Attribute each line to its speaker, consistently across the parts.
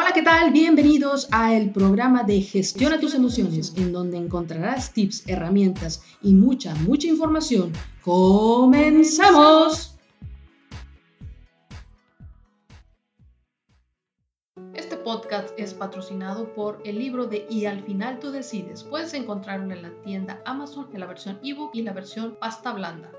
Speaker 1: Hola, ¿qué tal? Bienvenidos a el programa de Gestiona tus emociones, en donde encontrarás tips, herramientas y mucha, mucha información. ¡Comenzamos! Este podcast es patrocinado por el libro de Y al final tú decides. Puedes encontrarlo en la tienda Amazon en la versión ebook y la versión pasta blanda.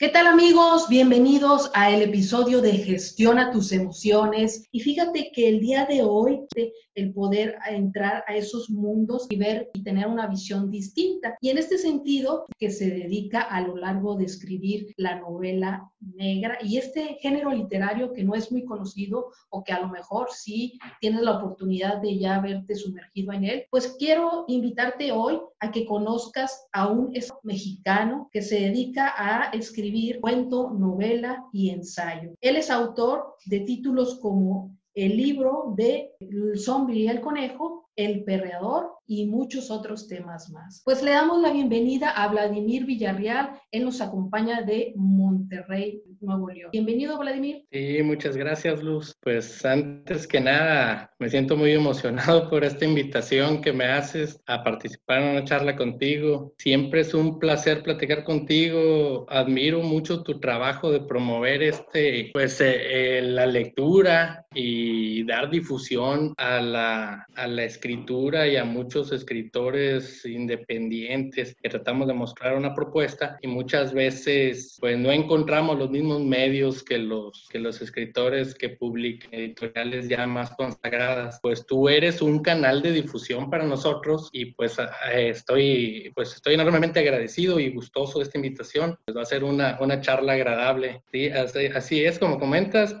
Speaker 1: ¿Qué tal amigos? Bienvenidos a el episodio de Gestiona tus emociones. Y fíjate que el día de hoy el poder entrar a esos mundos y ver y tener una visión distinta. Y en este sentido, que se dedica a lo largo de escribir la novela negra y este género literario que no es muy conocido o que a lo mejor sí tienes la oportunidad de ya verte sumergido en él, pues quiero invitarte hoy a que conozcas a un mexicano que se dedica a escribir cuento, novela y ensayo. Él es autor de títulos como el libro de El zombie y el conejo, El perreador y muchos otros temas más. Pues le damos la bienvenida a Vladimir Villarreal. Él nos acompaña de Monterrey, Nuevo León. Bienvenido, Vladimir.
Speaker 2: Sí, muchas gracias, Luz. Pues antes que nada, me siento muy emocionado por esta invitación que me haces a participar en una charla contigo. Siempre es un placer platicar contigo. Admiro mucho tu trabajo de promover este, pues, eh, eh, la lectura y dar difusión a la, a la escritura y a muchos escritores independientes que tratamos de mostrar una propuesta y muchas veces pues no encontramos los mismos medios que los, que los escritores que publican editoriales ya más consagradas. Pues tú eres un canal de difusión para nosotros y pues estoy, pues estoy enormemente agradecido y gustoso de esta invitación. Pues va a ser una, una charla agradable. Sí, así, así es, como comentas.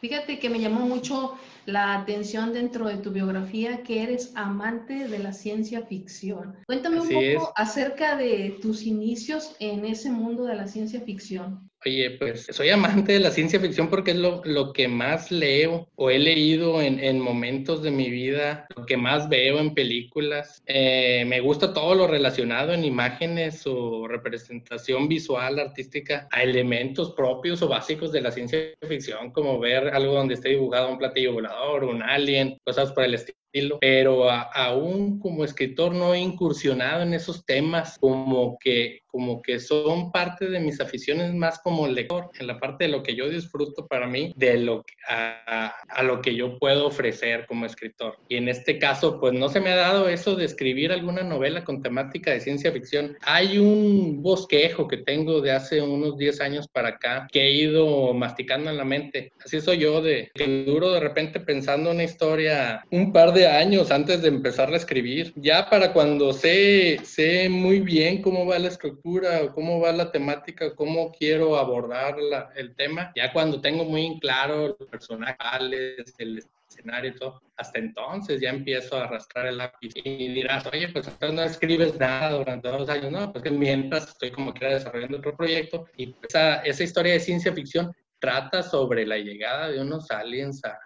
Speaker 1: Fíjate que me llamó mucho la atención dentro de tu biografía que eres amante de la ciencia ficción. Cuéntame un poco acerca de tus inicios en ese mundo de la ciencia ficción.
Speaker 2: Oye, pues soy amante de la ciencia ficción porque es lo, lo que más leo o he leído en, en, momentos de mi vida, lo que más veo en películas. Eh, me gusta todo lo relacionado en imágenes o representación visual, artística, a elementos propios o básicos de la ciencia ficción, como ver algo donde esté dibujado un platillo volador, un alien, cosas por el estilo pero aún como escritor no he incursionado en esos temas como que, como que son parte de mis aficiones más como lector, en la parte de lo que yo disfruto para mí, de lo a, a, lo que yo puedo ofrecer como escritor. Y en este caso, pues no se me ha dado eso de escribir alguna novela con temática de ciencia ficción. Hay un bosquejo que tengo de hace unos 10 años para acá que he ido masticando en la mente. Así soy yo de que duro de repente pensando una historia un par de años antes de empezar a escribir. Ya para cuando sé, sé muy bien cómo va la estructura, cómo va la temática, cómo quiero abordar el tema, ya cuando tengo muy en claro los personajes, el escenario y todo, hasta entonces ya empiezo a arrastrar el lápiz y dirás, oye, pues entonces no escribes nada durante dos años, no, pues que mientras estoy como quiera desarrollando otro proyecto y esa, esa historia de ciencia ficción trata sobre la llegada de unos aliens a,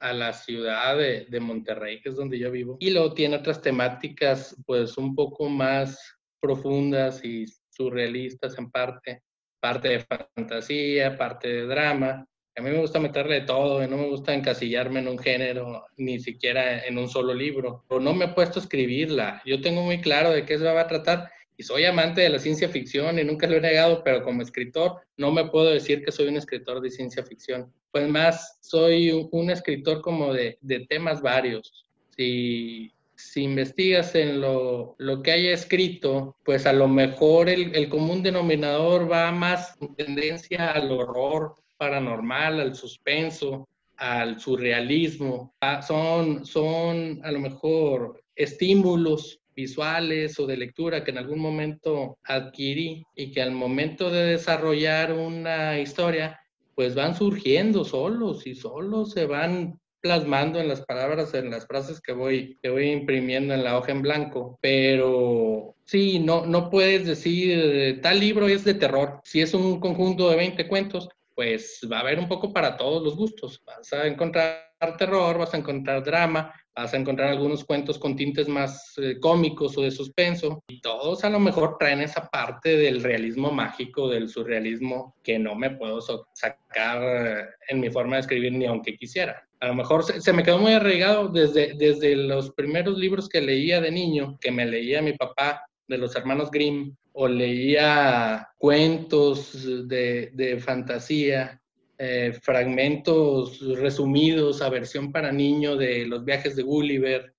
Speaker 2: a la ciudad de, de, Monterrey, que es donde yo vivo. Y luego tiene otras temáticas, pues un poco más profundas y surrealistas en parte, parte de fantasía, parte de drama. A mí me gusta meterle todo, y no me gusta encasillarme en un género, ni siquiera en un solo libro. O no me he puesto a escribirla. Yo tengo muy claro de qué se va a tratar y soy amante de la ciencia ficción y nunca lo he negado, pero como escritor no me puedo decir que soy un escritor de ciencia ficción. Pues más, soy un, escritor como de, de, temas varios. Si, si investigas en lo, lo, que haya escrito, pues a lo mejor el, el común denominador va más en tendencia al horror paranormal, al suspenso, al surrealismo. Ah, son, son a lo mejor estímulos visuales o de lectura que en algún momento adquirí y que al momento de desarrollar una historia, pues van surgiendo solos y solos se van plasmando en las palabras, en las frases que voy, que voy imprimiendo en la hoja en blanco. Pero sí, no, no puedes decir tal libro es de terror. Si es un conjunto de 20 cuentos, pues va a haber un poco para todos los gustos. Vas a encontrar terror, vas a encontrar drama, vas a encontrar algunos cuentos con tintes más eh, cómicos o de suspenso, y todos a lo mejor traen esa parte del realismo mágico, del surrealismo, que no me puedo sacar en mi forma de escribir ni aunque quisiera. A lo mejor se, me quedó muy arraigado desde, desde los primeros libros que leía de niño, que me leía mi papá de los hermanos Grimm, o leía cuentos de, de fantasía eh, fragmentos resumidos a versión para niño de los viajes de Gulliver,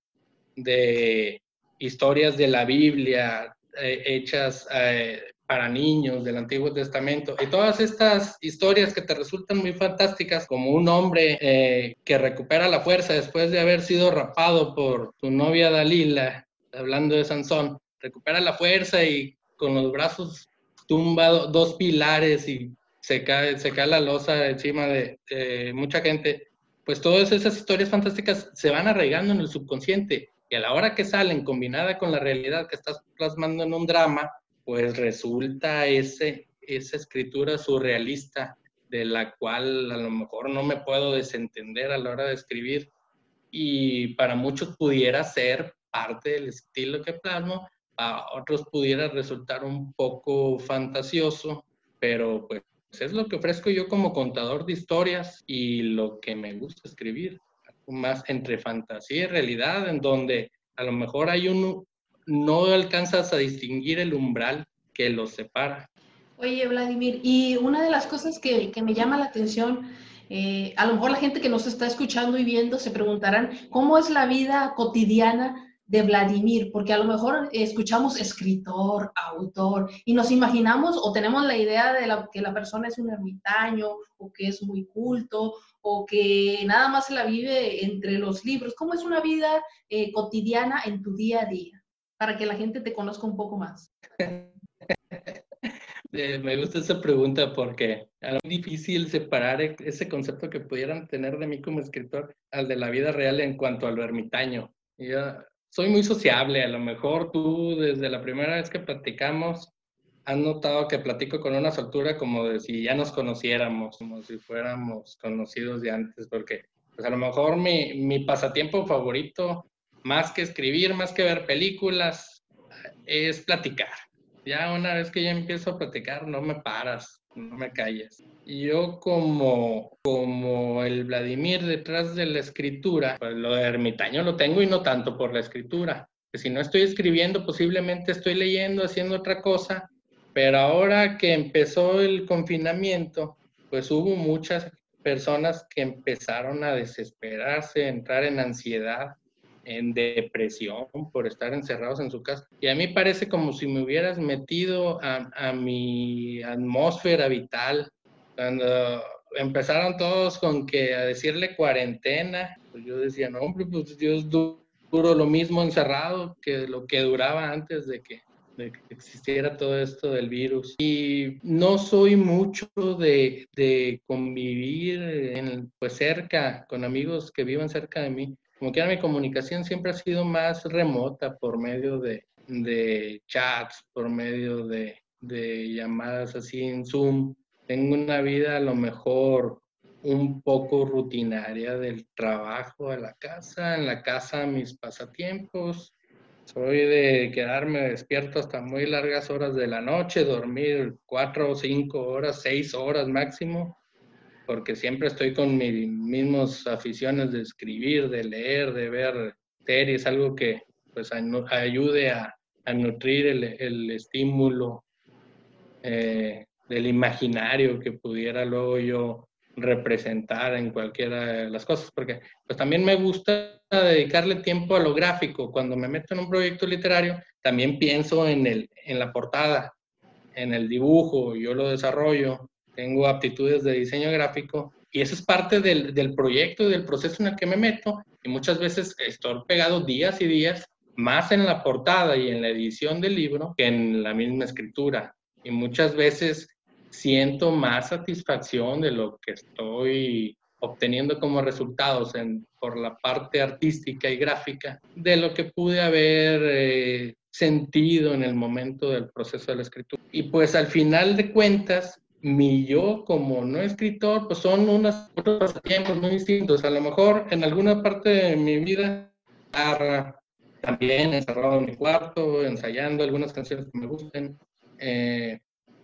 Speaker 2: de historias de la Biblia eh, hechas eh, para niños del Antiguo Testamento. Y todas estas historias que te resultan muy fantásticas, como un hombre que recupera la fuerza después de haber sido rapado por su novia Dalila, hablando de Sansón, recupera la fuerza y con los brazos tumba dos pilares y se cae, se cae la losa encima de mucha gente, pues todas esas historias fantásticas se van arraigando en el subconsciente y a la hora que salen combinada con la realidad que estás plasmando en un drama, pues resulta ese, esa escritura surrealista de la cual a lo mejor no me puedo desentender a la hora de escribir y para muchos pudiera ser parte del estilo que plasmo, a otros pudiera resultar un poco fantasioso, pero pues es lo que ofrezco yo como contador de historias y lo que me gusta escribir, más entre fantasía y realidad, en donde a lo mejor hay uno, no alcanzas a distinguir el umbral que los separa.
Speaker 1: Oye, Vladimir, y una de las cosas que, que me llama la atención, eh, a lo mejor la gente que nos está escuchando y viendo se preguntarán, ¿cómo es la vida cotidiana de Vladimir, porque a lo mejor escuchamos escritor, autor, y nos imaginamos o tenemos la idea de que la persona es un ermitaño o que es muy culto o que nada más la vive entre los libros. ¿Cómo es una vida eh, cotidiana en tu día a día? Para que la gente te conozca un poco más.
Speaker 2: Eh, me gusta esa pregunta porque es muy difícil separar e-, ese concepto que pudieran tener de mí como escritor al de la vida real en cuanto a lo ermitaño. Yo soy muy sociable, a lo mejor tú desde la primera vez que platicamos has notado que platico con una soltura como de si ya nos conociéramos, como si fuéramos conocidos de antes, porque pues a lo mejor mi, pasatiempo favorito, más que escribir, más que ver películas, es platicar. Ya una vez que ya empiezo a platicar, no me paras no me calles. Yo como, como el Vladimir detrás de la escritura, pues lo de ermitaño lo tengo y no tanto por la escritura. Si no estoy escribiendo, posiblemente estoy leyendo, haciendo otra cosa, pero ahora que empezó el confinamiento, pues hubo muchas personas que empezaron a desesperarse, a entrar en ansiedad, en depresión por estar encerrados en su casa. Y a mí parece como si me hubieras metido a, mi atmósfera vital. Cuando empezaron todos con que a decirle cuarentena, pues yo decía, no, hombre, pues Dios duro lo mismo encerrado que lo que duraba antes de que, existiera todo esto del virus. Y no soy mucho de, de convivir pues cerca, con amigos que vivan cerca de mí como que mi comunicación siempre ha sido más remota por medio de, de chats, por medio de, de, llamadas así en Zoom. Tengo una vida a lo mejor un poco rutinaria del trabajo a la casa, en la casa mis pasatiempos. Soy de quedarme despierto hasta muy largas horas de la noche, dormir cuatro o cinco horas, seis horas máximo porque siempre estoy con mis mismas aficiones de escribir, de leer, de ver series, algo que pues ayude a, nutrir el, estímulo eh, del imaginario que pudiera luego yo representar en cualquiera de las cosas, porque pues también me gusta dedicarle tiempo a lo gráfico. Cuando me meto en un proyecto literario, también pienso en, el, en la portada, en el dibujo, yo lo desarrollo, tengo aptitudes de diseño gráfico y eso es parte del, del proyecto y del proceso en el que me meto y muchas veces estoy pegado días y días más en la portada y en la edición del libro que en la misma escritura y muchas veces siento más satisfacción de lo que estoy obteniendo como resultados en, por la parte artística y gráfica de lo que pude haber eh, sentido en el momento del proceso de la escritura. Y pues al final de cuentas, mi yo como no escritor, pues son unos pasatiempos muy distintos. A lo mejor en alguna parte de mi vida, también encerrado en mi cuarto, ensayando algunas canciones que me gusten. Eh,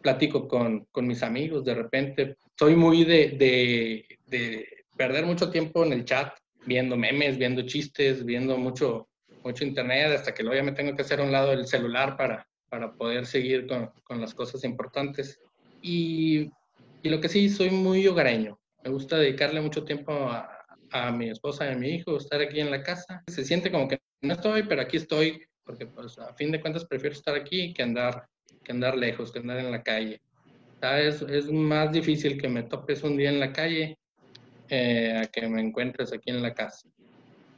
Speaker 2: platico con, con, mis amigos de repente. Soy muy de, de, de, perder mucho tiempo en el chat, viendo memes, viendo chistes, viendo mucho, mucho internet, hasta que luego ya me tengo que hacer a un lado el celular para, para poder seguir con, con las cosas importantes. Y, y, lo que sí, soy muy hogareño. Me gusta dedicarle mucho tiempo a, a mi esposa y a mi hijo, estar aquí en la casa. Se siente como que no estoy, pero aquí estoy, porque pues a fin de cuentas prefiero estar aquí que andar, que andar lejos, que andar en la calle. Es, es más difícil que me topes un día en la calle eh, a que me encuentres aquí en la casa.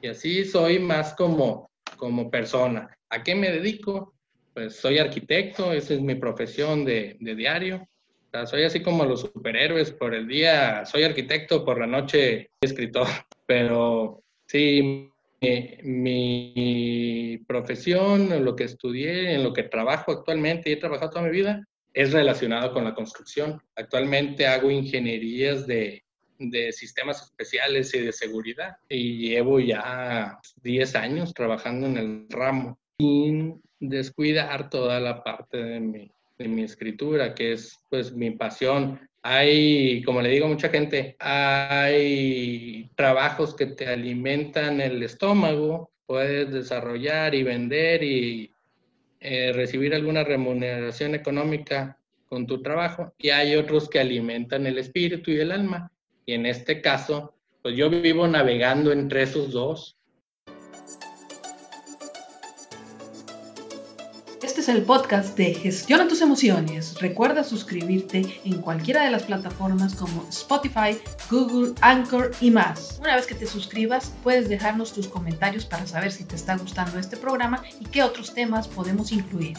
Speaker 2: Y así soy más como, como persona. ¿A qué me dedico? Pues soy arquitecto, esa es mi profesión de, de diario. Soy así como los superhéroes, por el día soy arquitecto, por la noche escritor. Pero sí, mi, profesión, lo que estudié, en lo que trabajo actualmente y he trabajado toda mi vida, es relacionado con la construcción. Actualmente hago ingenierías de, de sistemas especiales y de seguridad y llevo ya 10 años trabajando en el ramo sin descuidar toda la parte de mi, de mi escritura, que es pues mi pasión. Hay, como le digo a mucha gente, hay trabajos que te alimentan el estómago, puedes desarrollar y vender y eh, recibir alguna remuneración económica con tu trabajo y hay otros que alimentan el espíritu y el alma. Y en este caso, pues yo vivo navegando entre esos dos.
Speaker 1: Este es el podcast de Gestiona tus emociones. Recuerda suscribirte en cualquiera de las plataformas como Spotify, Google, Anchor y más. Una vez que te suscribas, puedes dejarnos tus comentarios para saber si te está gustando este programa y qué otros temas podemos incluir.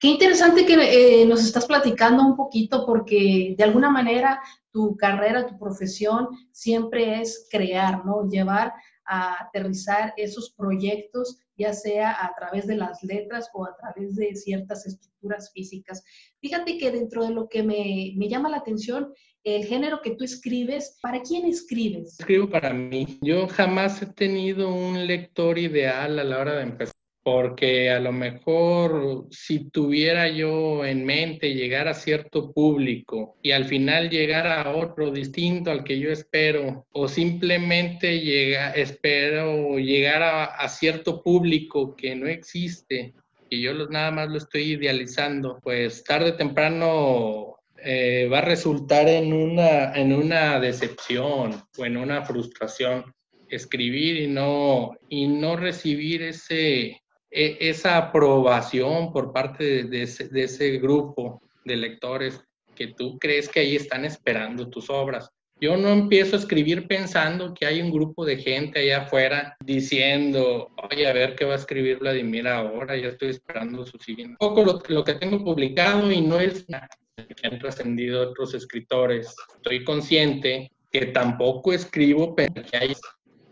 Speaker 1: Qué interesante que eh, nos estás platicando un poquito porque de alguna manera tu carrera, tu profesión siempre es crear, ¿no? Llevar a aterrizar esos proyectos, ya sea a través de las letras o a través de ciertas estructuras físicas. Fíjate que dentro de lo que me, me llama la atención, el género que tú escribes, ¿para quién escribes?
Speaker 2: Escribo para mí. Yo jamás he tenido un lector ideal a la hora de empezar porque a lo mejor si tuviera yo en mente llegar a cierto público y al final llegar a otro distinto al que yo espero, o simplemente llega, espero llegar a, cierto público que no existe, y yo nada más lo estoy idealizando, pues tarde o temprano eh, va a resultar en una, en una decepción o en una frustración escribir y no, y no recibir ese, e, esa aprobación por parte de, ese, grupo de lectores que tú crees que ahí están esperando tus obras. Yo no empiezo a escribir pensando que hay un grupo de gente allá afuera diciendo, oye, a ver qué va a escribir Vladimir ahora, ya estoy esperando su siguiente. Un poco lo, lo que tengo publicado y no es que han trascendido otros escritores. Estoy consciente que tampoco escribo que hay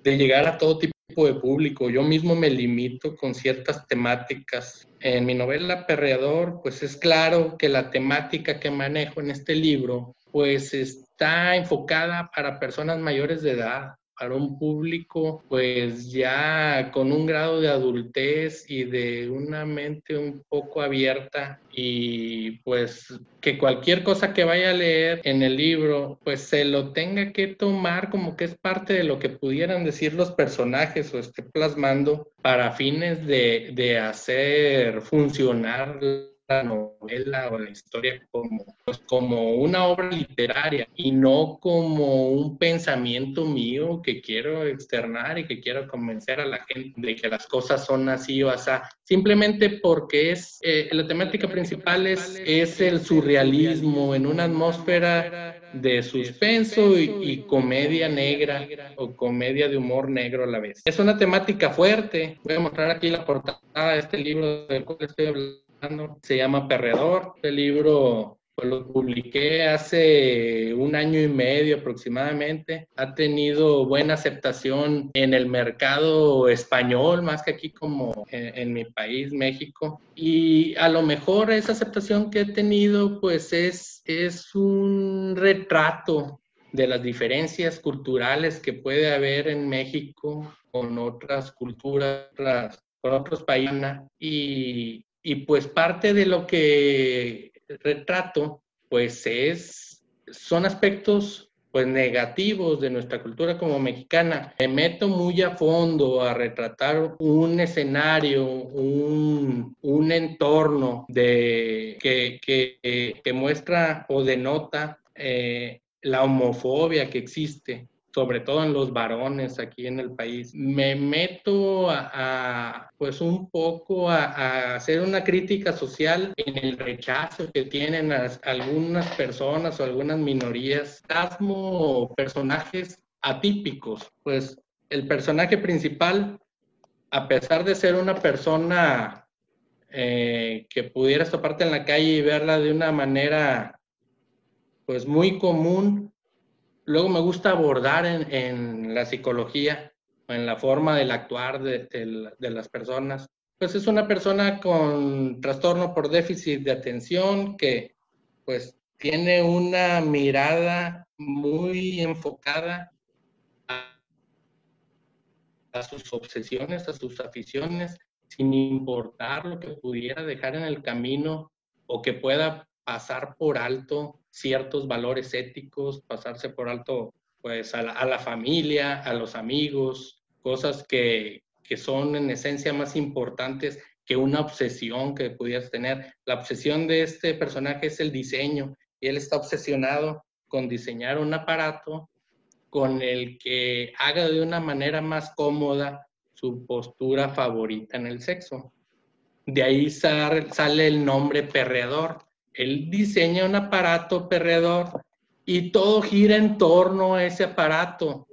Speaker 2: de llegar a todo tipo de público. Yo mismo me limito con ciertas temáticas. En mi novela Perreador, pues es claro que la temática que manejo en este libro, pues está enfocada para personas mayores de edad para un público pues ya con un grado de adultez y de una mente un poco abierta y pues que cualquier cosa que vaya a leer en el libro pues se lo tenga que tomar como que es parte de lo que pudieran decir los personajes o esté plasmando para fines de, de hacer funcionar la novela o la historia como, pues, como una obra literaria y no como un pensamiento mío que quiero externar y que quiero convencer a la gente de que las cosas son así o así, simplemente porque es eh, la temática principal es, es el surrealismo en una atmósfera de suspenso y, y, comedia negra o comedia de humor negro a la vez. Es una temática fuerte. Voy a mostrar aquí la portada de este libro del cual estoy hablando se llama Perredor. El libro pues lo publiqué hace un año y medio aproximadamente. Ha tenido buena aceptación en el mercado español, más que aquí como en, mi país, México. Y a lo mejor esa aceptación que he tenido, pues es, es un retrato de las diferencias culturales que puede haber en México con otras culturas, con otros países. Y, y pues parte de lo que retrato, pues es, son aspectos pues negativos de nuestra cultura como mexicana. Me meto muy a fondo a retratar un escenario, un, entorno de, que, que, muestra o denota eh, la homofobia que existe sobre todo en los varones aquí en el país. Me meto a, pues un poco a, hacer una crítica social en el rechazo que tienen algunas personas o algunas minorías, como personajes atípicos. Pues el personaje principal, a pesar de ser una persona eh, que pudiera toparte en la calle y verla de una manera pues muy común, Luego me gusta abordar en, la psicología, en la forma del actuar de, las personas. Pues es una persona con trastorno por déficit de atención que pues tiene una mirada muy enfocada a, a sus obsesiones, a sus aficiones, sin importar lo que pudiera dejar en el camino o que pueda pasar por alto ciertos valores éticos, pasarse por alto pues a la, familia, a los amigos, cosas que, que, son en esencia más importantes que una obsesión que pudieras tener. La obsesión de este personaje es el diseño y él está obsesionado con diseñar un aparato con el que haga de una manera más cómoda su postura favorita en el sexo. De ahí sale el nombre perreador él diseña un aparato perredor y todo gira en torno a ese aparato.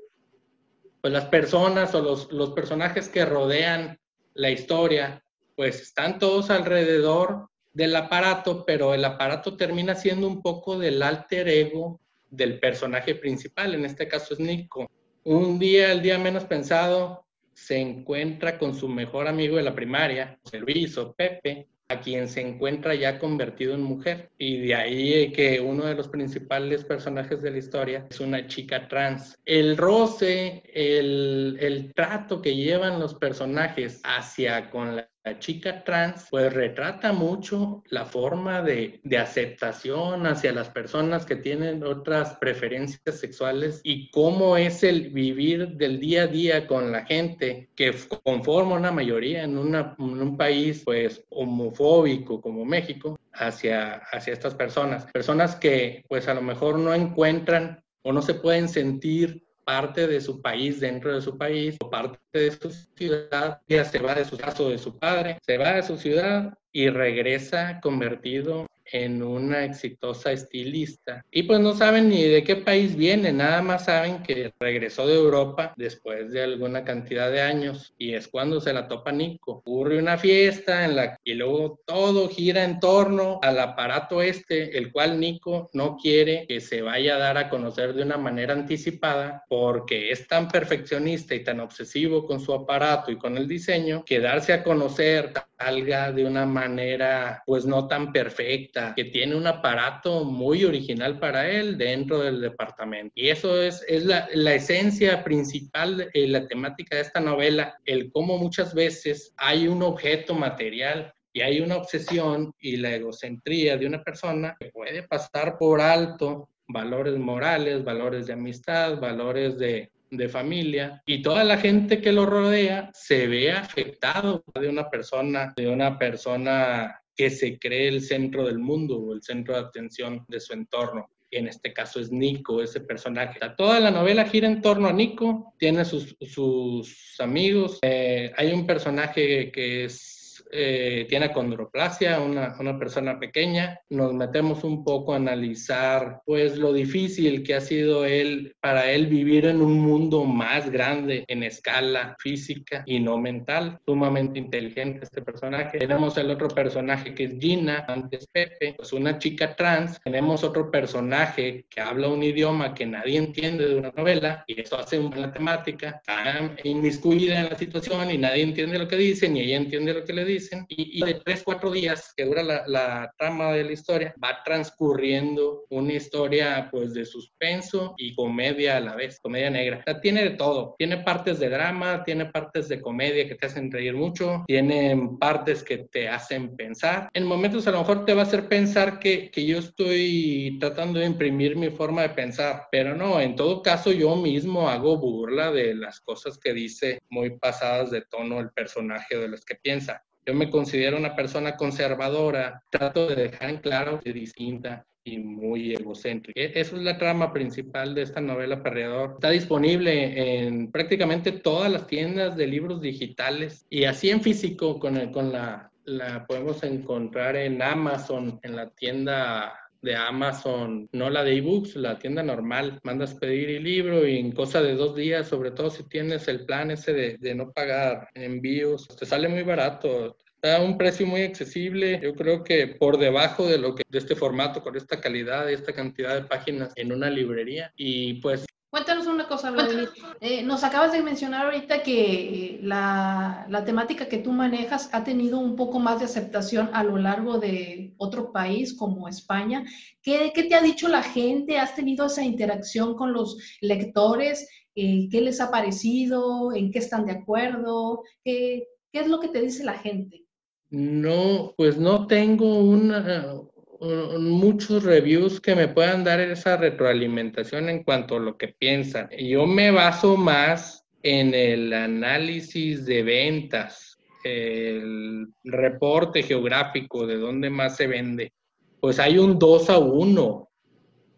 Speaker 2: Pues las personas o los, personajes que rodean la historia, pues están todos alrededor del aparato, pero el aparato termina siendo un poco del alter ego del personaje principal, en este caso es Nico. Un día, el día menos pensado, se encuentra con su mejor amigo de la primaria, Luis o Pepe, a quien se encuentra ya convertido en mujer. Y de ahí que uno de los principales personajes de la historia es una chica trans. El roce, el, el trato que llevan los personajes hacia con la la chica trans pues retrata mucho la forma de, aceptación hacia las personas que tienen otras preferencias sexuales y cómo es el vivir del día a día con la gente que conforma una mayoría en, un país pues homofóbico como México hacia, hacia estas personas. Personas que pues a lo mejor no encuentran o no se pueden sentir parte de su país dentro de su país o parte de su ciudad, ya se va de su caso de su padre, se va de su ciudad y regresa convertido en una exitosa estilista. Y pues no saben ni de qué país viene, nada más saben que regresó de Europa después de alguna cantidad de años y es cuando se la topa Nico. Ocurre una fiesta en la que luego todo gira en torno al aparato este, el cual Nico no quiere que se vaya a dar a conocer de una manera anticipada porque es tan perfeccionista y tan obsesivo con su aparato y con el diseño que darse a conocer salga de una manera pues no tan perfecta, que tiene un aparato muy original para él dentro del departamento. Y eso es, es la, la esencia principal de la temática de esta novela, el cómo muchas veces hay un objeto material y hay una obsesión y la egocentría de una persona que puede pasar por alto valores morales, valores de amistad, valores de, de familia y toda la gente que lo rodea se ve afectado de una persona, de una persona que se cree el centro del mundo o el centro de atención de su entorno. En este caso es Nico, ese personaje. Toda la novela gira en torno a Nico, tiene sus, sus amigos. Eh, hay un personaje que es eh, tiene acondroplasia, una, una persona pequeña. Nos metemos un poco a analizar pues lo difícil que ha sido él, para él vivir en un mundo más grande en escala física y no mental, sumamente inteligente este personaje. Tenemos el otro personaje que es Gina, antes Pepe, pues una chica trans. Tenemos otro personaje que habla un idioma que nadie entiende de una novela y eso hace una temática tan inmiscuida en la situación y nadie entiende lo que dicen ni ella entiende lo que le dicen. Y, de tres, cuatro días que dura la, la trama de la historia, va transcurriendo una historia pues de suspenso y comedia a la vez, comedia negra. O tiene de todo, tiene partes de drama, tiene partes de comedia que te hacen reír mucho, tiene partes que te hacen pensar. En momentos a lo mejor te va a hacer pensar que, que yo estoy tratando de imprimir mi forma de pensar, pero no, en todo caso yo mismo hago burla de las cosas que dice muy pasadas de tono el personaje de los que piensa. Yo me considero una persona conservadora, trato de dejar en claro que distinta y muy egocéntrica. E-, eso es la trama principal de esta novela Perreador. Está disponible en prácticamente todas las tiendas de libros digitales y así en físico con, con la, la podemos encontrar en Amazon, en la tienda de Amazon, no la de ebooks, la tienda normal. Mandas pedir el libro y en cosa de dos días, sobre todo si tienes el plan ese de, de no pagar envíos, te sale muy barato. A un precio muy accesible, yo creo que por debajo de lo que de este formato, con esta calidad esta cantidad de páginas en una librería. Y pues
Speaker 1: Cuéntanos una cosa, Vladimir. Eh, nos acabas de mencionar ahorita que eh, la, la, temática que tú manejas ha tenido un poco más de aceptación a lo largo de otro país como España. ¿Qué, qué te ha dicho la gente? ¿Has tenido esa interacción con los lectores? Eh, ¿Qué les ha parecido? ¿En qué están de acuerdo? ¿Qué, ¿Qué es lo que te dice la gente?
Speaker 2: No, pues no tengo una, muchos reviews que me puedan dar esa retroalimentación en cuanto a lo que piensan. Yo me baso más en el análisis de ventas, el reporte geográfico de dónde más se vende. Pues hay un 2 a 1.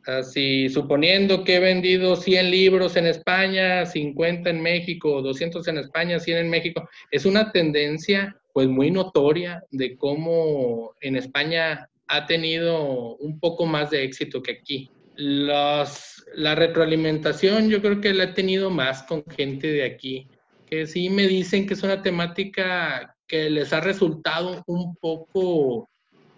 Speaker 2: Así, suponiendo que he vendido 100 libros en España, 50 en México, 200 en España, 100 en México, es una tendencia pues muy notoria de cómo en España ha tenido un poco más de éxito que aquí. Los, la retroalimentación yo creo que la he tenido más con gente de aquí, que sí me dicen que es una temática que les ha resultado un poco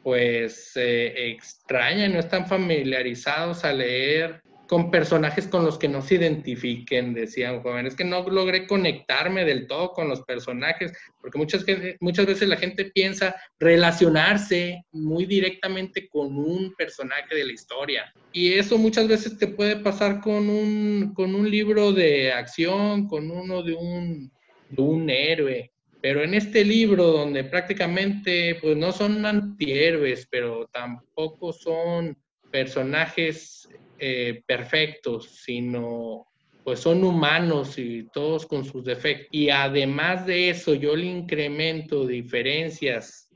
Speaker 2: pues eh, extraña, no están familiarizados a leer con personajes con los que no se identifiquen, decían jóvenes, que no logré conectarme del todo con los personajes, porque muchas, muchas veces la gente piensa relacionarse muy directamente con un personaje de la historia. Y eso muchas veces te puede pasar con un, con un libro de acción, con uno de un, de un héroe. Pero en este libro, donde prácticamente pues no son antihéroes, pero tampoco son personajes eh, perfectos, sino pues son humanos y todos con sus defectos. Y además de eso, yo le incremento diferencias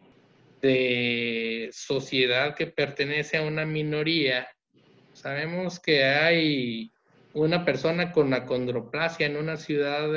Speaker 2: de sociedad que pertenece a una minoría. Sabemos que hay una persona con acondroplasia en una ciudad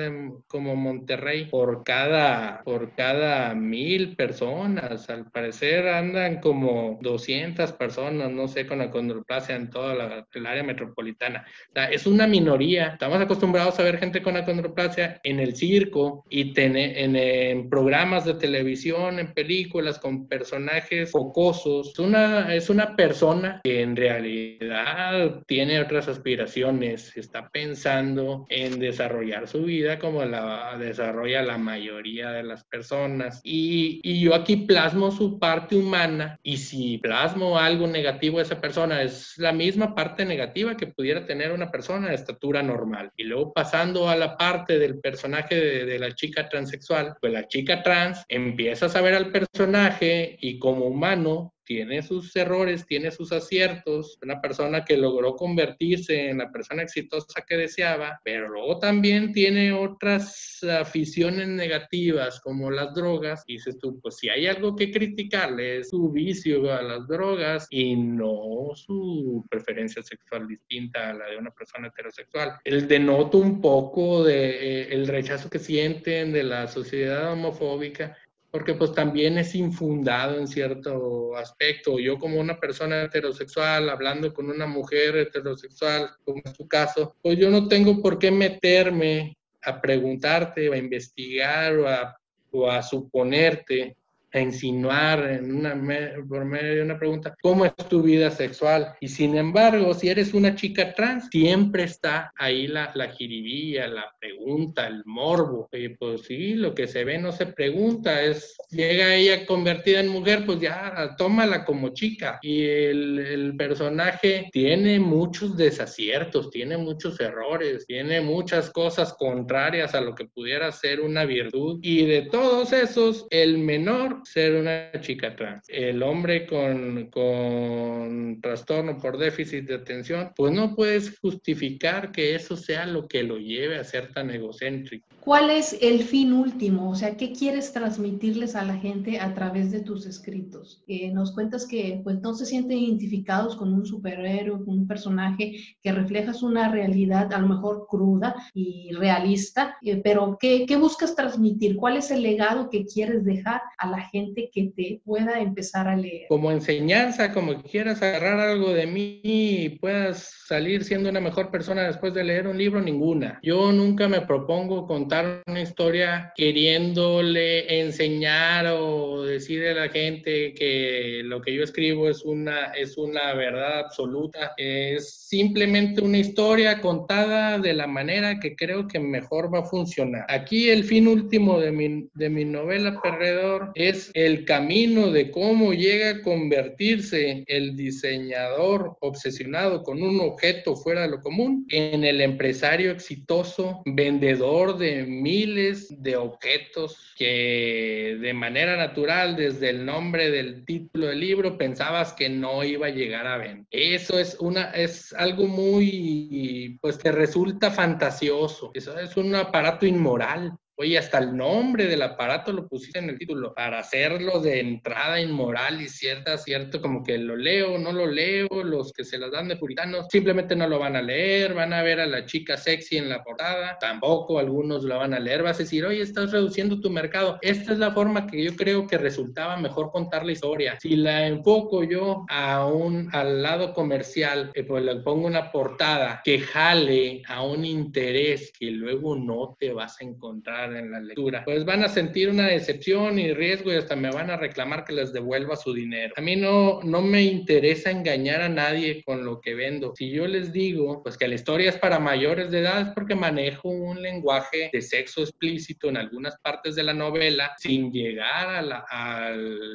Speaker 2: como Monterrey por cada, por cada mil personas. Al parecer andan como 200 personas, no sé, con acondroplasia en toda la, el área metropolitana. O sea, es una minoría. Estamos acostumbrados a ver gente con acondroplasia en el circo y en, en, programas de televisión, en películas con personajes focosos. Es una, es una persona que en realidad tiene otras aspiraciones está pensando en desarrollar su vida como la desarrolla la mayoría de las personas. Y, yo aquí plasmo su parte humana y si plasmo algo negativo de esa persona, es la misma parte negativa que pudiera tener una persona de estatura normal. Y luego pasando a la parte del personaje de, de la chica transexual, pues la chica trans empieza a saber al personaje y como humano tiene sus errores, tiene sus aciertos, una persona que logró convertirse en la persona exitosa que deseaba, pero luego también tiene otras aficiones negativas como las drogas. Y dices tú, pues si hay algo que criticarle es su vicio a las drogas y no su preferencia sexual distinta a la de una persona heterosexual. El denoto un poco eh, el rechazo que sienten de la sociedad homofóbica porque pues también es infundado en cierto aspecto. Yo como una persona heterosexual, hablando con una mujer heterosexual, como es tu caso, pues yo no tengo por qué meterme a preguntarte o a investigar o a, o a suponerte a insinuar en una, por medio de una pregunta, ¿cómo es tu vida sexual? Y sin embargo, si eres una chica trans, siempre está ahí la, la jiribilla, la pregunta, el morbo. Y pues sí, lo que se ve no se pregunta, es, llega ella convertida en mujer, pues ya, tómala como chica. Y el, el personaje tiene muchos desaciertos, tiene muchos errores, tiene muchas cosas contrarias a lo que pudiera ser una virtud. Y de todos esos, el menor ser una chica trans. El hombre con, con trastorno por déficit de atención, pues no puedes justificar que eso sea lo que lo lleve a ser tan egocéntrico.
Speaker 1: ¿Cuál es el fin último? O sea, ¿qué quieres transmitirles a la gente a través de tus escritos? Eh, nos cuentas que pues no se sienten identificados con un superhéroe, con un personaje que reflejas una realidad a lo mejor cruda y realista, eh, pero ¿qué, ¿qué buscas transmitir? ¿Cuál es el legado que quieres dejar a la gente que te pueda empezar a leer?
Speaker 2: Como enseñanza, como que quieras agarrar algo de mí y puedas salir siendo una mejor persona después de leer un libro, ninguna. Yo nunca me propongo contar una historia queriéndole enseñar o decirle a la gente que lo que yo escribo es una, es una verdad absoluta. Es simplemente una historia contada de la manera que creo que mejor va a funcionar. Aquí el fin último de mi, de mi novela Perdedor es el camino de cómo llega a convertirse el diseñador obsesionado con un objeto fuera de lo común en el empresario exitoso, vendedor de miles de objetos que de manera natural, desde el nombre del título del libro, pensabas que no iba a llegar a ver. Eso es una, es algo muy, pues te resulta fantasioso. Eso es un aparato inmoral. Oye, hasta el nombre del aparato lo pusiste en el título para hacerlo de entrada inmoral y cierta, cierto, como que lo leo, no lo leo, los que se las dan de puritanos simplemente no lo van a leer, van a ver a la chica sexy en la portada, tampoco algunos lo van a leer, vas a decir, oye, estás reduciendo tu mercado. Esta es la forma que yo creo que resultaba mejor contar la historia. Si la enfoco yo a un, al lado comercial, eh, pues le pongo una portada que jale a un interés que luego no te vas a encontrar en la lectura, pues van a sentir una decepción y riesgo y hasta me van a reclamar que les devuelva su dinero. A mí no, no me interesa engañar a nadie con lo que vendo. Si yo les digo, pues que la historia es para mayores de edad, es porque manejo un lenguaje de sexo explícito en algunas partes de la novela, sin llegar a la,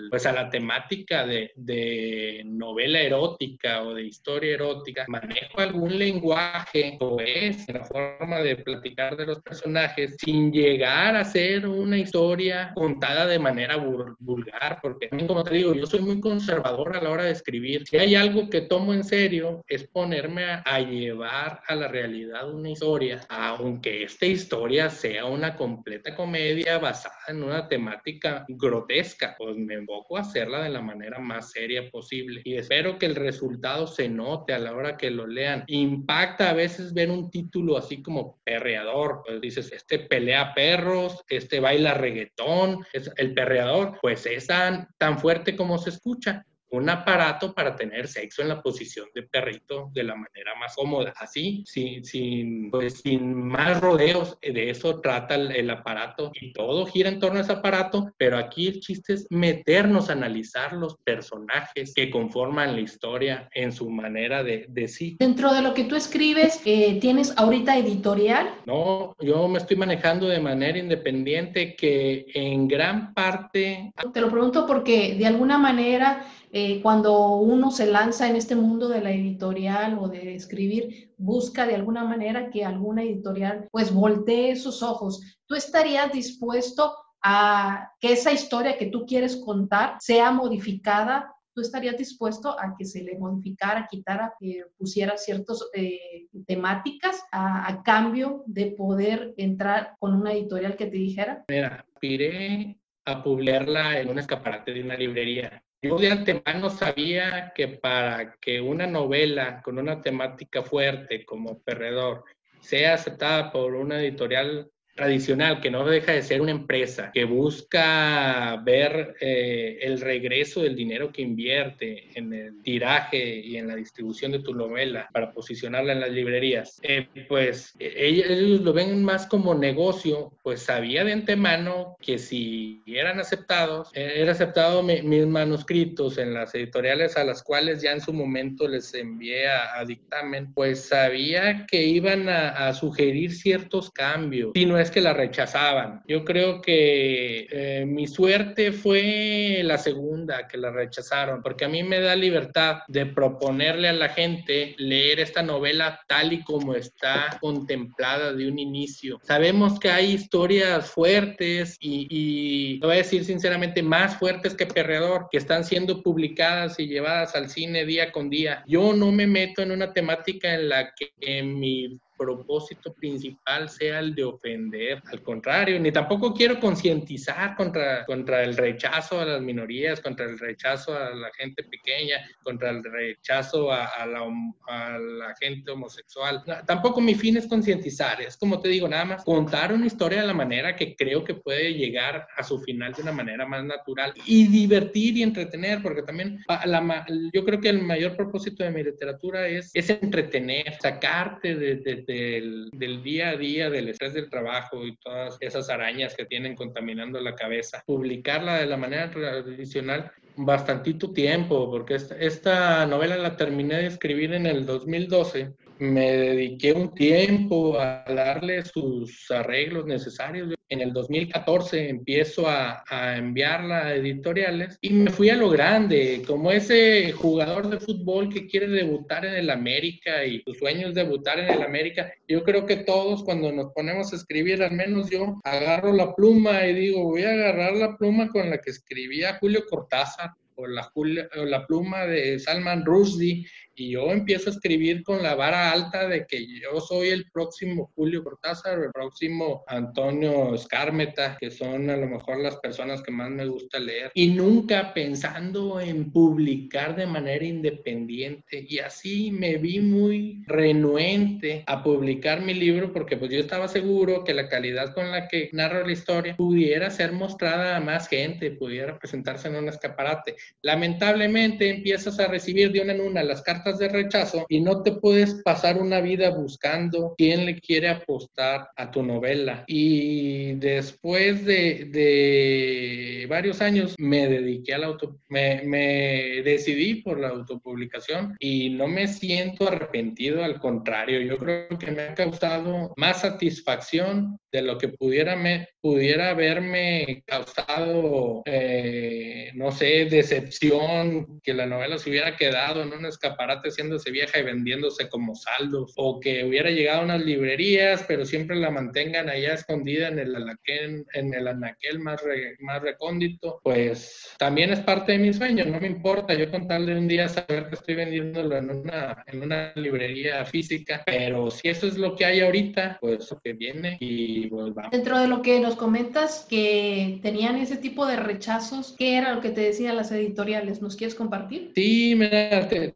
Speaker 2: pues a la temática de, de novela erótica o de historia erótica. Manejo algún lenguaje, o es la forma de platicar de los personajes, sin llegar llegar a ser una historia contada de manera vulgar, porque como te digo, yo soy muy conservador a la hora de escribir. Si hay algo que tomo en serio, es ponerme a, llevar a la realidad una historia, aunque esta historia sea una completa comedia basada en una temática grotesca, pues me invoco a hacerla de la manera más seria posible y espero que el resultado se note a la hora que lo lean. Impacta a veces ver un título así como perreador, pues dices, este pelea perros, este baila reggaetón, es el perreador, pues es tan, tan fuerte como se escucha un aparato para tener sexo en la posición de perrito de la manera más cómoda. Así, sin, sin, pues, sin más rodeos, de eso trata el, aparato y todo gira en torno a ese aparato, pero aquí el chiste es meternos a analizar los personajes que conforman la historia en su manera de, de sí.
Speaker 1: Dentro de lo que tú escribes, eh, ¿tienes ahorita editorial?
Speaker 2: No, yo me estoy manejando de manera independiente que en gran parte...
Speaker 1: Te lo pregunto porque de alguna manera eh, cuando uno se lanza en este mundo de la editorial o de escribir, busca de alguna manera que alguna editorial pues voltee sus ojos. ¿Tú estarías dispuesto a que esa historia que tú quieres contar sea modificada ¿tú estarías dispuesto a que se le modificara, quitara, que pusiera ciertas eh, temáticas a, a, cambio de poder entrar con una editorial que te dijera?
Speaker 2: Mira, aspiré a publicarla en un escaparate de una librería. Yo de antemano sabía que para que una novela con una temática fuerte como Perredor sea aceptada por una editorial tradicional, que no deja de ser una empresa, que busca ver eh, el regreso del dinero que invierte en el tiraje y en la distribución de tu novela para posicionarla en las librerías, eh, pues ellos, lo ven más como negocio, pues sabía de antemano que si eran aceptados, eh, era aceptado mis manuscritos en las editoriales a las cuales ya en su momento les envié a, dictamen, pues sabía que iban a, a sugerir ciertos cambios. Si no es que la rechazaban. Yo creo que eh, mi suerte fue la segunda, que la rechazaron, porque a mí me da libertad de proponerle a la gente leer esta novela tal y como está contemplada de un inicio. Sabemos que hay historias fuertes y, y voy a decir sinceramente, más fuertes que Perreador, que están siendo publicadas y llevadas al cine día con día. Yo no me meto en una temática en la que mi propósito principal sea el de ofender. Al contrario, ni tampoco quiero concientizar contra, contra el rechazo a las minorías, contra el rechazo a la gente pequeña, contra el rechazo a, a, la, a la, gente homosexual. tampoco mi fin es concientizar, es como te digo, nada más contar una historia de la manera que creo que puede llegar a su final de una manera más natural y divertir y entretener, porque también la, yo creo que el mayor propósito de mi literatura es, es entretener, sacarte de, de del, día a día, del estrés del trabajo y todas esas arañas que tienen contaminando la cabeza. Publicarla de la manera tradicional bastantito tiempo, porque esta, esta novela la terminé de escribir en el 2012 me dediqué un tiempo a darle sus arreglos necesarios. En el 2014 empiezo a, a, enviarla a editoriales y me fui a lo grande, como ese jugador de fútbol que quiere debutar en el América y su sueño es debutar en el América. Yo creo que todos cuando nos ponemos a escribir, al menos yo, agarro la pluma y digo, voy a agarrar la pluma con la que escribía Julio Cortázar o la, o la pluma de Salman Rushdie y yo empiezo a escribir con la vara alta de que yo soy el próximo Julio Cortázar, el próximo Antonio Escármeta, que son a lo mejor las personas que más me gusta leer, y nunca pensando en publicar de manera independiente. Y así me vi muy renuente a publicar mi libro porque pues yo estaba seguro que la calidad con la que narro la historia pudiera ser mostrada a más gente, pudiera presentarse en un escaparate. Lamentablemente empiezas a recibir de una en una las cartas de rechazo y no te puedes pasar una vida buscando quién le quiere apostar a tu novela. Y después de, varios años me dediqué al auto, me, me decidí por la autopublicación y no me siento arrepentido, al contrario, yo creo que me ha causado más satisfacción de lo que pudiera, me, pudiera haberme causado, eh, no sé, decepción, que la novela se hubiera quedado en un escaparate haciéndose vieja y vendiéndose como saldos, o que hubiera llegado a unas librerías, pero siempre la mantengan allá escondida en el anaquel, en el anaquel más, más recóndito, pues también es parte de mi sueño, no me importa, yo con tal de un día saber que estoy vendiéndolo en una, en una librería física, pero si eso es lo que hay ahorita, pues lo que viene y
Speaker 1: Dentro de lo que nos comentas que tenían ese tipo de rechazos, ¿qué era lo que te decían las editoriales? ¿Nos quieres compartir?
Speaker 2: Sí, mira, te,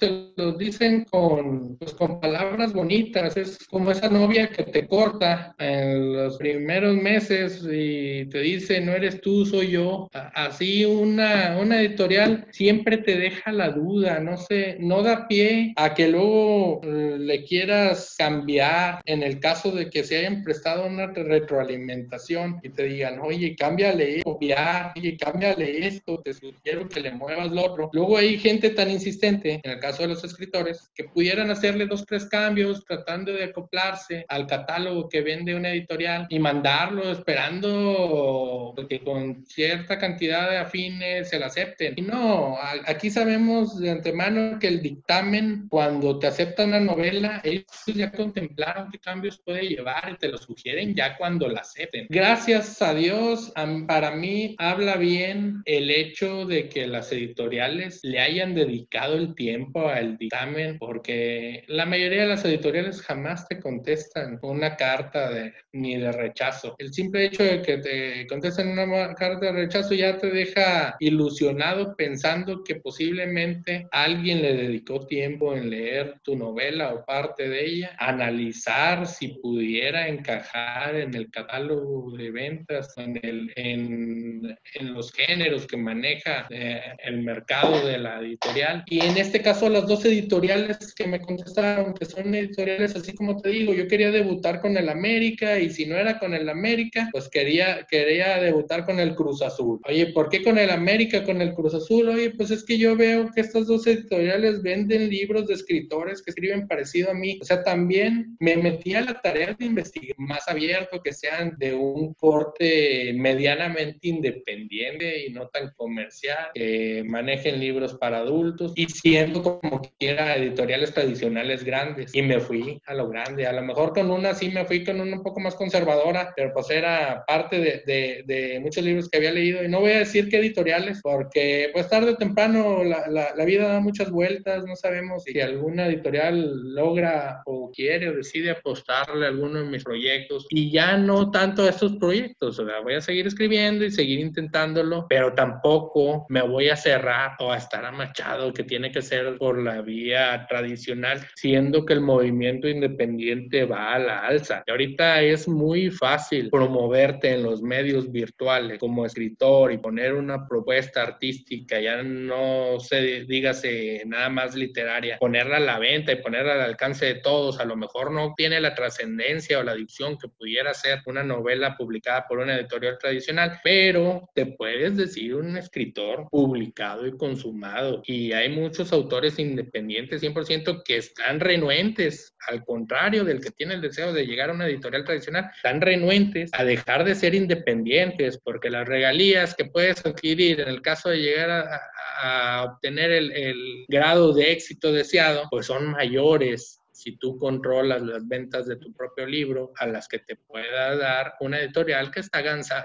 Speaker 2: lo dicen con, pues, con palabras bonitas. Es como esa novia que te corta en los primeros meses y te dice, no eres tú, soy yo. Así una, una editorial siempre te deja la duda, no sé, no da pie a que luego eh, le quieras cambiar en el caso de que se hayan prestado una retroalimentación y te digan, oye, cámbiale esto, oye, cámbiale esto, te sugiero que le muevas lo otro. Luego hay gente tan insistente, en el caso de los escritores, que pudieran hacerle dos, tres cambios tratando de acoplarse al catálogo que vende una editorial y mandarlo esperando que con cierta cantidad de afines se la acepten. Y no, aquí sabemos de antemano que el dictamen, cuando te aceptan la novela, ellos ya contemplaron qué cambios puede llevar y te lo sugieren ya cuando la acepten. Gracias a Dios, para mí habla bien el hecho de que las editoriales le hayan dedicado el tiempo tiempo al dictamen porque la mayoría de las editoriales jamás te contestan una carta de, ni de rechazo. El simple hecho de que te contesten una carta de rechazo ya te deja ilusionado pensando que posiblemente alguien le dedicó tiempo en leer tu novela o parte de ella, analizar si pudiera encajar en el catálogo de ventas, en, el, en, en los géneros que maneja eh, el mercado de la editorial. Y en este caso, las dos editoriales que me contestaron, que son editoriales así como te digo, yo quería debutar con el América y si no era con el América, pues quería, quería debutar con el Cruz Azul. Oye, ¿por qué con el América, con el Cruz Azul? Oye, pues es que yo veo que estas dos editoriales venden libros de escritores que escriben parecido a mí. O sea, también me metí a la tarea de investigar más abierto, que sean de un corte medianamente independiente y no tan comercial, que manejen libros para adultos y siendo como quiera editoriales tradicionales grandes. Y me fui a lo grande. A lo mejor con una sí me fui con una un poco más conservadora, pero pues era parte de, de, de muchos libros que había leído. Y no voy a decir qué editoriales, porque pues tarde o temprano la, la, la vida da muchas vueltas, no sabemos si alguna editorial logra o quiere o decide apostarle a alguno de mis proyectos y ya no tanto a estos proyectos, o sea, voy a seguir escribiendo y seguir intentándolo, pero tampoco me voy a cerrar o a estar amachado que tiene que ser por la vía tradicional, siendo que el movimiento independiente va a la alza. Y ahorita es muy fácil promoverte en los medios virtuales como escritor y poner una propuesta artística, ya no se dígase nada más literaria, ponerla a la venta y ponerla al alcance de todos, a lo mejor no tiene la trascendencia o la dicción que pudiera ser una novela publicada por una editorial tradicional, pero te puedes decir un escritor publicado y consumado. Y hay muchos autores independientes 100% que están renuentes, al contrario del que tiene el deseo de llegar a una editorial tradicional, están renuentes a dejar de ser independientes porque las regalías que puedes adquirir en el caso de llegar a, a obtener el, el grado de éxito deseado, pues son mayores si tú controlas las ventas de tu propio libro a las que te pueda dar una editorial que está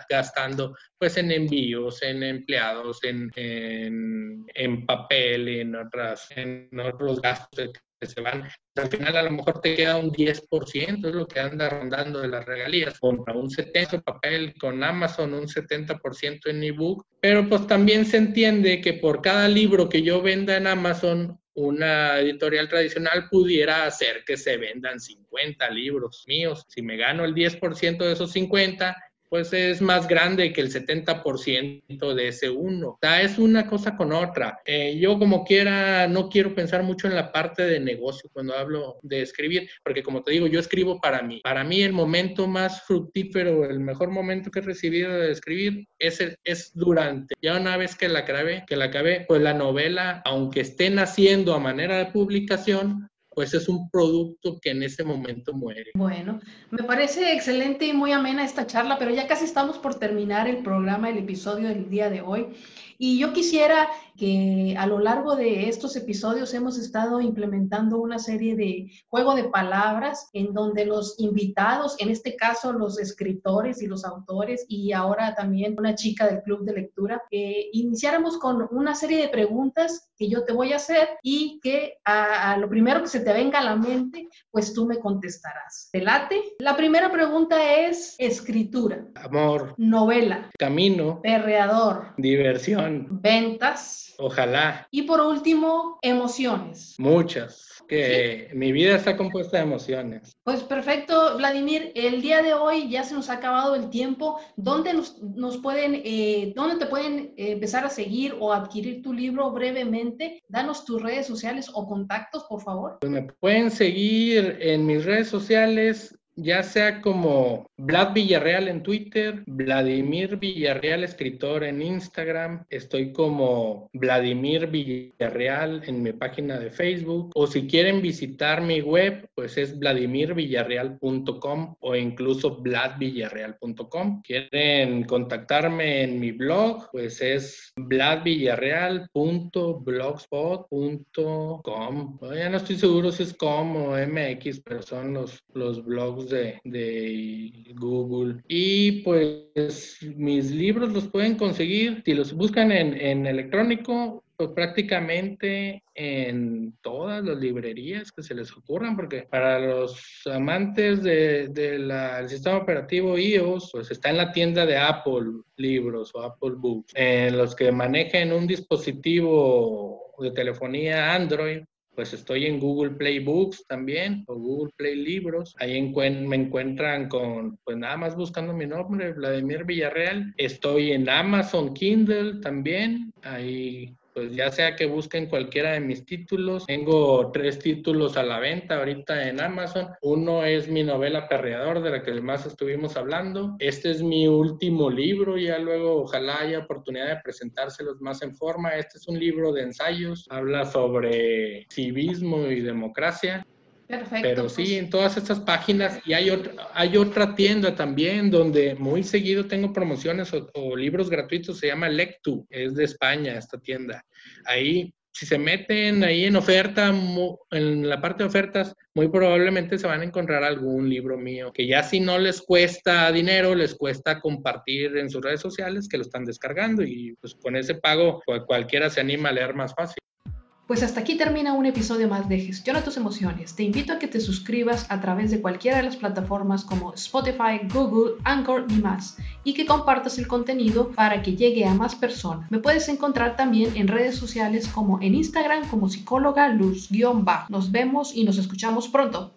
Speaker 2: gastando pues en envíos, en empleados, en, en, en papel, en, otras, en otros gastos que se van. Al final a lo mejor te queda un 10%, es lo que anda rondando de las regalías. Compra un 70% papel con Amazon, un 70% en ebook, pero pues también se entiende que por cada libro que yo venda en Amazon, una editorial tradicional pudiera hacer que se vendan 50 libros míos. Si me gano el 10% de esos 50, pues es más grande que el 70% de ese uno. O es una cosa con otra. Eh, yo como quiera no quiero pensar mucho en la parte de negocio cuando hablo de escribir, porque como te digo, yo escribo para mí. Para mí el momento más fructífero, el mejor momento que he recibido de escribir es, es durante. Ya una vez que la acabé, que la acabé, pues la novela, aunque esté naciendo a manera de publicación, pues es un producto que en ese momento muere.
Speaker 1: Bueno, me parece excelente y muy amena esta charla, pero ya casi estamos por terminar el programa, el episodio del día de hoy. Y yo quisiera que a lo largo de estos episodios hemos estado implementando una serie de juego de palabras en donde los invitados, en este caso los escritores y los autores y ahora también una chica del club de lectura, eh, iniciáramos con una serie de preguntas que yo te voy a hacer y que a, a, lo primero que se te venga a la mente, pues tú me contestarás. ¿Te late? La primera pregunta es escritura.
Speaker 2: Amor.
Speaker 1: Novela.
Speaker 2: Camino.
Speaker 1: Perreador.
Speaker 2: Diversión.
Speaker 1: Ventas.
Speaker 2: Ojalá.
Speaker 1: Y por último, emociones.
Speaker 2: Muchas. Que sí. mi vida está compuesta de emociones.
Speaker 1: Pues perfecto, Vladimir. El día de hoy ya se nos ha acabado el tiempo. ¿Dónde nos, nos pueden, eh, dónde te pueden eh, empezar a seguir o adquirir tu libro brevemente? Danos tus redes sociales o contactos, por favor.
Speaker 2: Pues me pueden seguir en mis redes sociales ya sea como Vlad Villarreal en Twitter, Vladimir Villarreal escritor en Instagram, estoy como Vladimir Villarreal en mi página de Facebook, o si quieren visitar mi web, pues es vladimirvillarreal.com o incluso vladvillarreal.com. Quieren contactarme en mi blog, pues es vladvillarreal.blogspot.com. Ya no estoy seguro si es com o mx, pero son los, los blogs de, Google. Y pues mis libros los pueden conseguir, si los buscan en, en electrónico, Pues prácticamente en todas las librerías que se les ocurran, porque para los amantes del de, sistema operativo iOS, pues está en la tienda de Apple Libros o Apple Books. En los que manejen un dispositivo de telefonía Android, pues estoy en Google Play Books también o Google Play Libros. Ahí me encuentran con, pues nada más buscando mi nombre, Vladimir Villarreal. Estoy en Amazon Kindle también. Ahí pues ya sea que busquen cualquiera de mis títulos. Tengo tres títulos a la venta ahorita en Amazon. Uno es mi novela Perreador, de la que más estuvimos hablando. Este es mi último libro, ya luego ojalá haya oportunidad de presentárselos más en forma. Este es un libro de ensayos, habla sobre civismo y democracia.
Speaker 1: Perfecto.
Speaker 2: Pero sí, pues. en todas estas páginas y hay otra, hay otra tienda también donde muy seguido tengo promociones o, libros gratuitos, se llama Lectu, es de España esta tienda. Ahí, si se meten ahí en oferta, en la parte de ofertas, muy probablemente se van a encontrar algún libro mío, que ya si no les cuesta dinero, les cuesta compartir en sus redes sociales que lo están descargando y pues con ese pago cualquiera se anima a leer más fácil.
Speaker 1: Pues hasta aquí termina un episodio más de Gestiona tus emociones. Te invito a que te suscribas a través de cualquiera de las plataformas como Spotify, Google, Anchor y más, y que compartas el contenido para que llegue a más personas. Me puedes encontrar también en redes sociales como en Instagram como psicóloga luz-bajo. Nos vemos y nos escuchamos pronto.